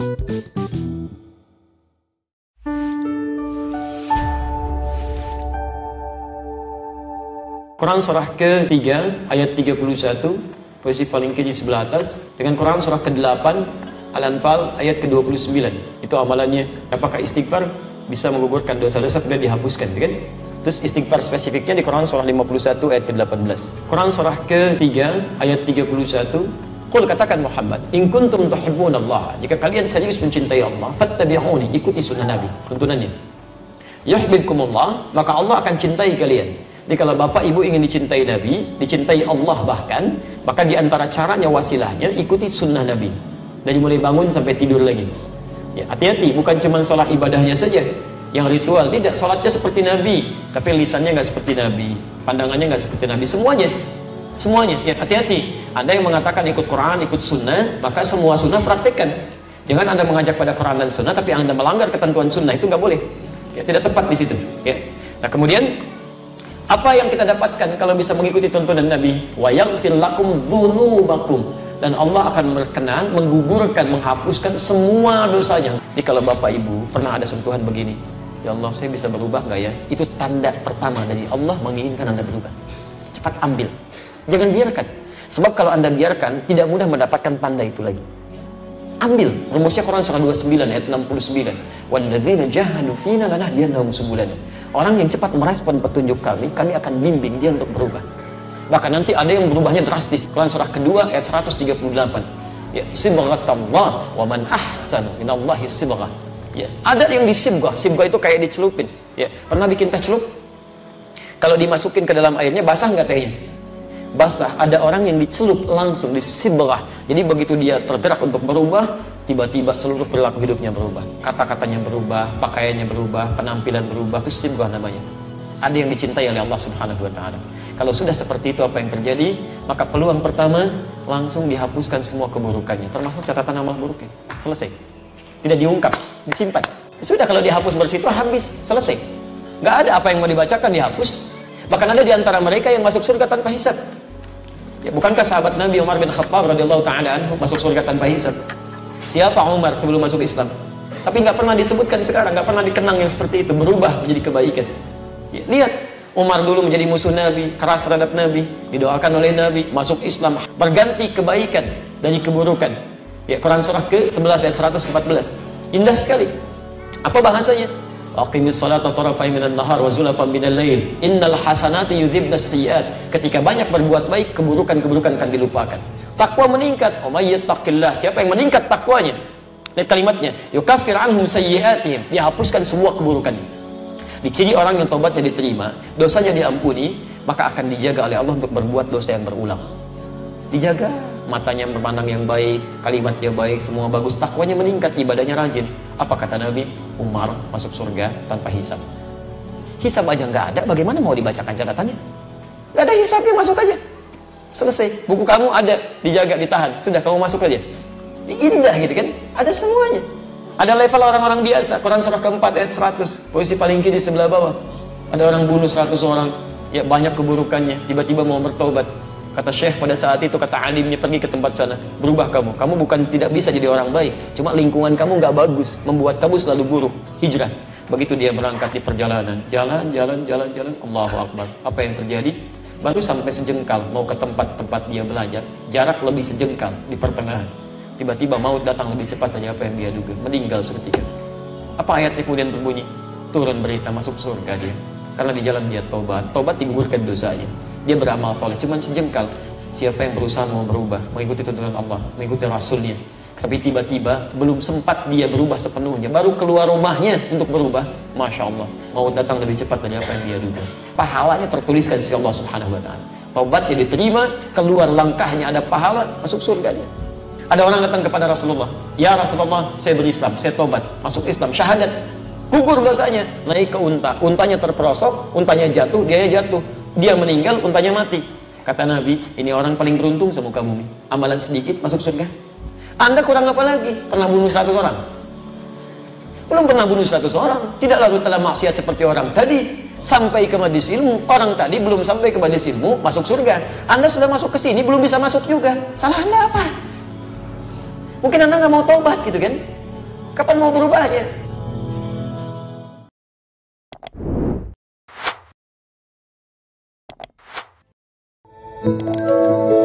Quran surah ke-3 ayat 31 posisi paling kiri sebelah atas dengan Quran surah ke-8 Al-Anfal ayat ke-29 itu amalannya. Apakah istighfar bisa menggugurkan dosa-dosa kemudian dihapuskan kan? Terus istighfar spesifiknya di Quran surah 51 ayat ke-18 Quran surah ke-3 ayat 31 Qul katakan Muhammad, in kuntum Allah, jika kalian serius mencintai Allah, fattabi'uni, ikuti sunnah Nabi, tuntunannya. Yuhibbukumullah, maka Allah akan cintai kalian. Jadi kalau bapak ibu ingin dicintai Nabi, dicintai Allah bahkan, maka di antara caranya wasilahnya ikuti sunnah Nabi. Dari mulai bangun sampai tidur lagi. Ya, hati-hati, bukan cuma sholat ibadahnya saja. Yang ritual, tidak. Sholatnya seperti Nabi, tapi lisannya nggak seperti Nabi. Pandangannya nggak seperti Nabi. Semuanya. Semuanya. Ya, hati-hati. Anda yang mengatakan ikut Quran, ikut sunnah, maka semua sunnah praktekkan. Jangan Anda mengajak pada Quran dan sunnah, tapi Anda melanggar ketentuan sunnah. Itu nggak boleh. Ya, tidak tepat di situ. Ya. Nah, kemudian apa yang kita dapatkan kalau bisa mengikuti tuntunan Nabi? Wa yaghfir lakum dzunubakum dan Allah akan berkenan menggugurkan, menghapuskan semua dosanya. Jadi kalau Bapak Ibu pernah ada sentuhan begini, ya Allah saya bisa berubah nggak ya? Itu tanda pertama dari Allah menginginkan Anda berubah. Cepat ambil, jangan biarkan. Sebab kalau Anda biarkan, tidak mudah mendapatkan tanda itu lagi. Ambil rumusnya Quran surah 29 ayat 69. Walladzina jahadu fina lanahdiyannahum subulana. Orang yang cepat merespon petunjuk kami, kami akan bimbing dia untuk berubah. Bahkan nanti ada yang berubahnya drastis. Quran surah kedua ayat 138. Ya, sibghatallah wa man ahsanu minallahi sibghah. Ya, ada yang disibghah. Sibghah itu kayak dicelupin. Ya, pernah bikin teh celup? Kalau dimasukin ke dalam airnya basah nggak tehnya? Basah ada orang yang dicelup langsung disibghah jadi begitu dia tergerak untuk berubah tiba-tiba seluruh perilaku hidupnya berubah kata-katanya berubah pakaiannya berubah penampilan berubah itu sibghah namanya ada yang dicintai oleh Allah Subhanahu wa taala. Kalau sudah seperti itu apa yang terjadi? Maka peluang pertama langsung dihapuskan semua keburukannya, termasuk catatan amal buruknya. Selesai. Tidak diungkap, disimpan. Sudah kalau dihapus bersih itu habis, selesai. Gak ada apa yang mau dibacakan dihapus. Bahkan ada di antara mereka yang masuk surga tanpa hisab. Ya, bukankah sahabat Nabi Umar bin Khattab radhiyallahu taala anhu masuk surga tanpa hisab? Siapa Umar sebelum masuk Islam? Tapi nggak pernah disebutkan sekarang, nggak pernah dikenang yang seperti itu, berubah menjadi kebaikan. Ya, lihat, Umar dulu menjadi musuh Nabi, keras terhadap Nabi, didoakan oleh Nabi, masuk Islam, berganti kebaikan dari keburukan. Ya, Quran surah ke-11 ayat 114. Indah sekali. Apa bahasanya? Aqimis salata tarafai minan nahar wa minal lail. Innal hasanati. Ketika banyak berbuat baik, keburukan-keburukan akan dilupakan. Takwa meningkat. Oh yattaqillah. Siapa yang meningkat takwanya? Lihat kalimatnya. Yukaffir anhum sayyiatihim. Dia hapuskan semua keburukan. Diciri orang yang tobatnya diterima, dosanya diampuni, maka akan dijaga oleh Allah untuk berbuat dosa yang berulang. Dijaga matanya memandang yang baik, kalimatnya baik, semua bagus, takwanya meningkat, ibadahnya rajin. Apa kata Nabi? Umar masuk surga tanpa hisab. Hisab aja nggak ada, bagaimana mau dibacakan catatannya? Gak ada hisabnya, masuk aja. Selesai, buku kamu ada, dijaga, ditahan. Sudah, kamu masuk aja. Indah gitu kan? Ada semuanya. Ada level orang-orang biasa. Quran surah keempat ayat 100. Posisi paling kiri sebelah bawah. Ada orang bunuh 100 orang. Ya banyak keburukannya. Tiba-tiba mau bertobat Kata Syekh pada saat itu, kata alimnya pergi ke tempat sana. Berubah kamu. Kamu bukan tidak bisa jadi orang baik. Cuma lingkungan kamu nggak bagus. Membuat kamu selalu buruk. Hijrah. Begitu dia berangkat di perjalanan. Jalan, jalan, jalan, jalan. Allahu Akbar. Apa yang terjadi? Baru sampai sejengkal mau ke tempat-tempat dia belajar. Jarak lebih sejengkal di pertengahan. Tiba-tiba maut datang lebih cepat dari apa yang dia duga. Meninggal seketika. Apa ayatnya kemudian berbunyi? Turun berita masuk surga dia. Karena di jalan dia tobat. Tobat digugurkan dosanya dia beramal soleh. Cuman sejengkal siapa yang berusaha mau berubah? Mengikuti tuntunan Allah mengikuti Rasulnya. Tapi tiba-tiba belum sempat dia berubah sepenuhnya. Baru keluar rumahnya untuk berubah. Masya Allah. Mau datang lebih cepat dari apa yang dia duga. Pahalanya tertuliskan di Allah subhanahu wa ta'ala. Taubatnya diterima keluar langkahnya ada pahala masuk surga dia. Ada orang datang kepada Rasulullah. Ya Rasulullah saya berislam saya tobat masuk Islam syahadat. Gugur dosanya. Naik ke unta. Untanya terperosok untanya jatuh dia jatuh dia meninggal untanya mati. Kata Nabi ini orang paling beruntung sama kamu amalan sedikit masuk surga. Anda kurang apa lagi? Pernah bunuh 100 orang? Belum pernah bunuh 100 orang. Tidak lalu telah maksiat seperti orang tadi. Sampai ke majlis ilmu. Orang tadi belum sampai ke majlis ilmu masuk surga. Anda sudah masuk ke sini belum bisa masuk juga. Salah anda apa? Mungkin anda nggak mau tobat gitu kan? Kapan mau berubahnya? Música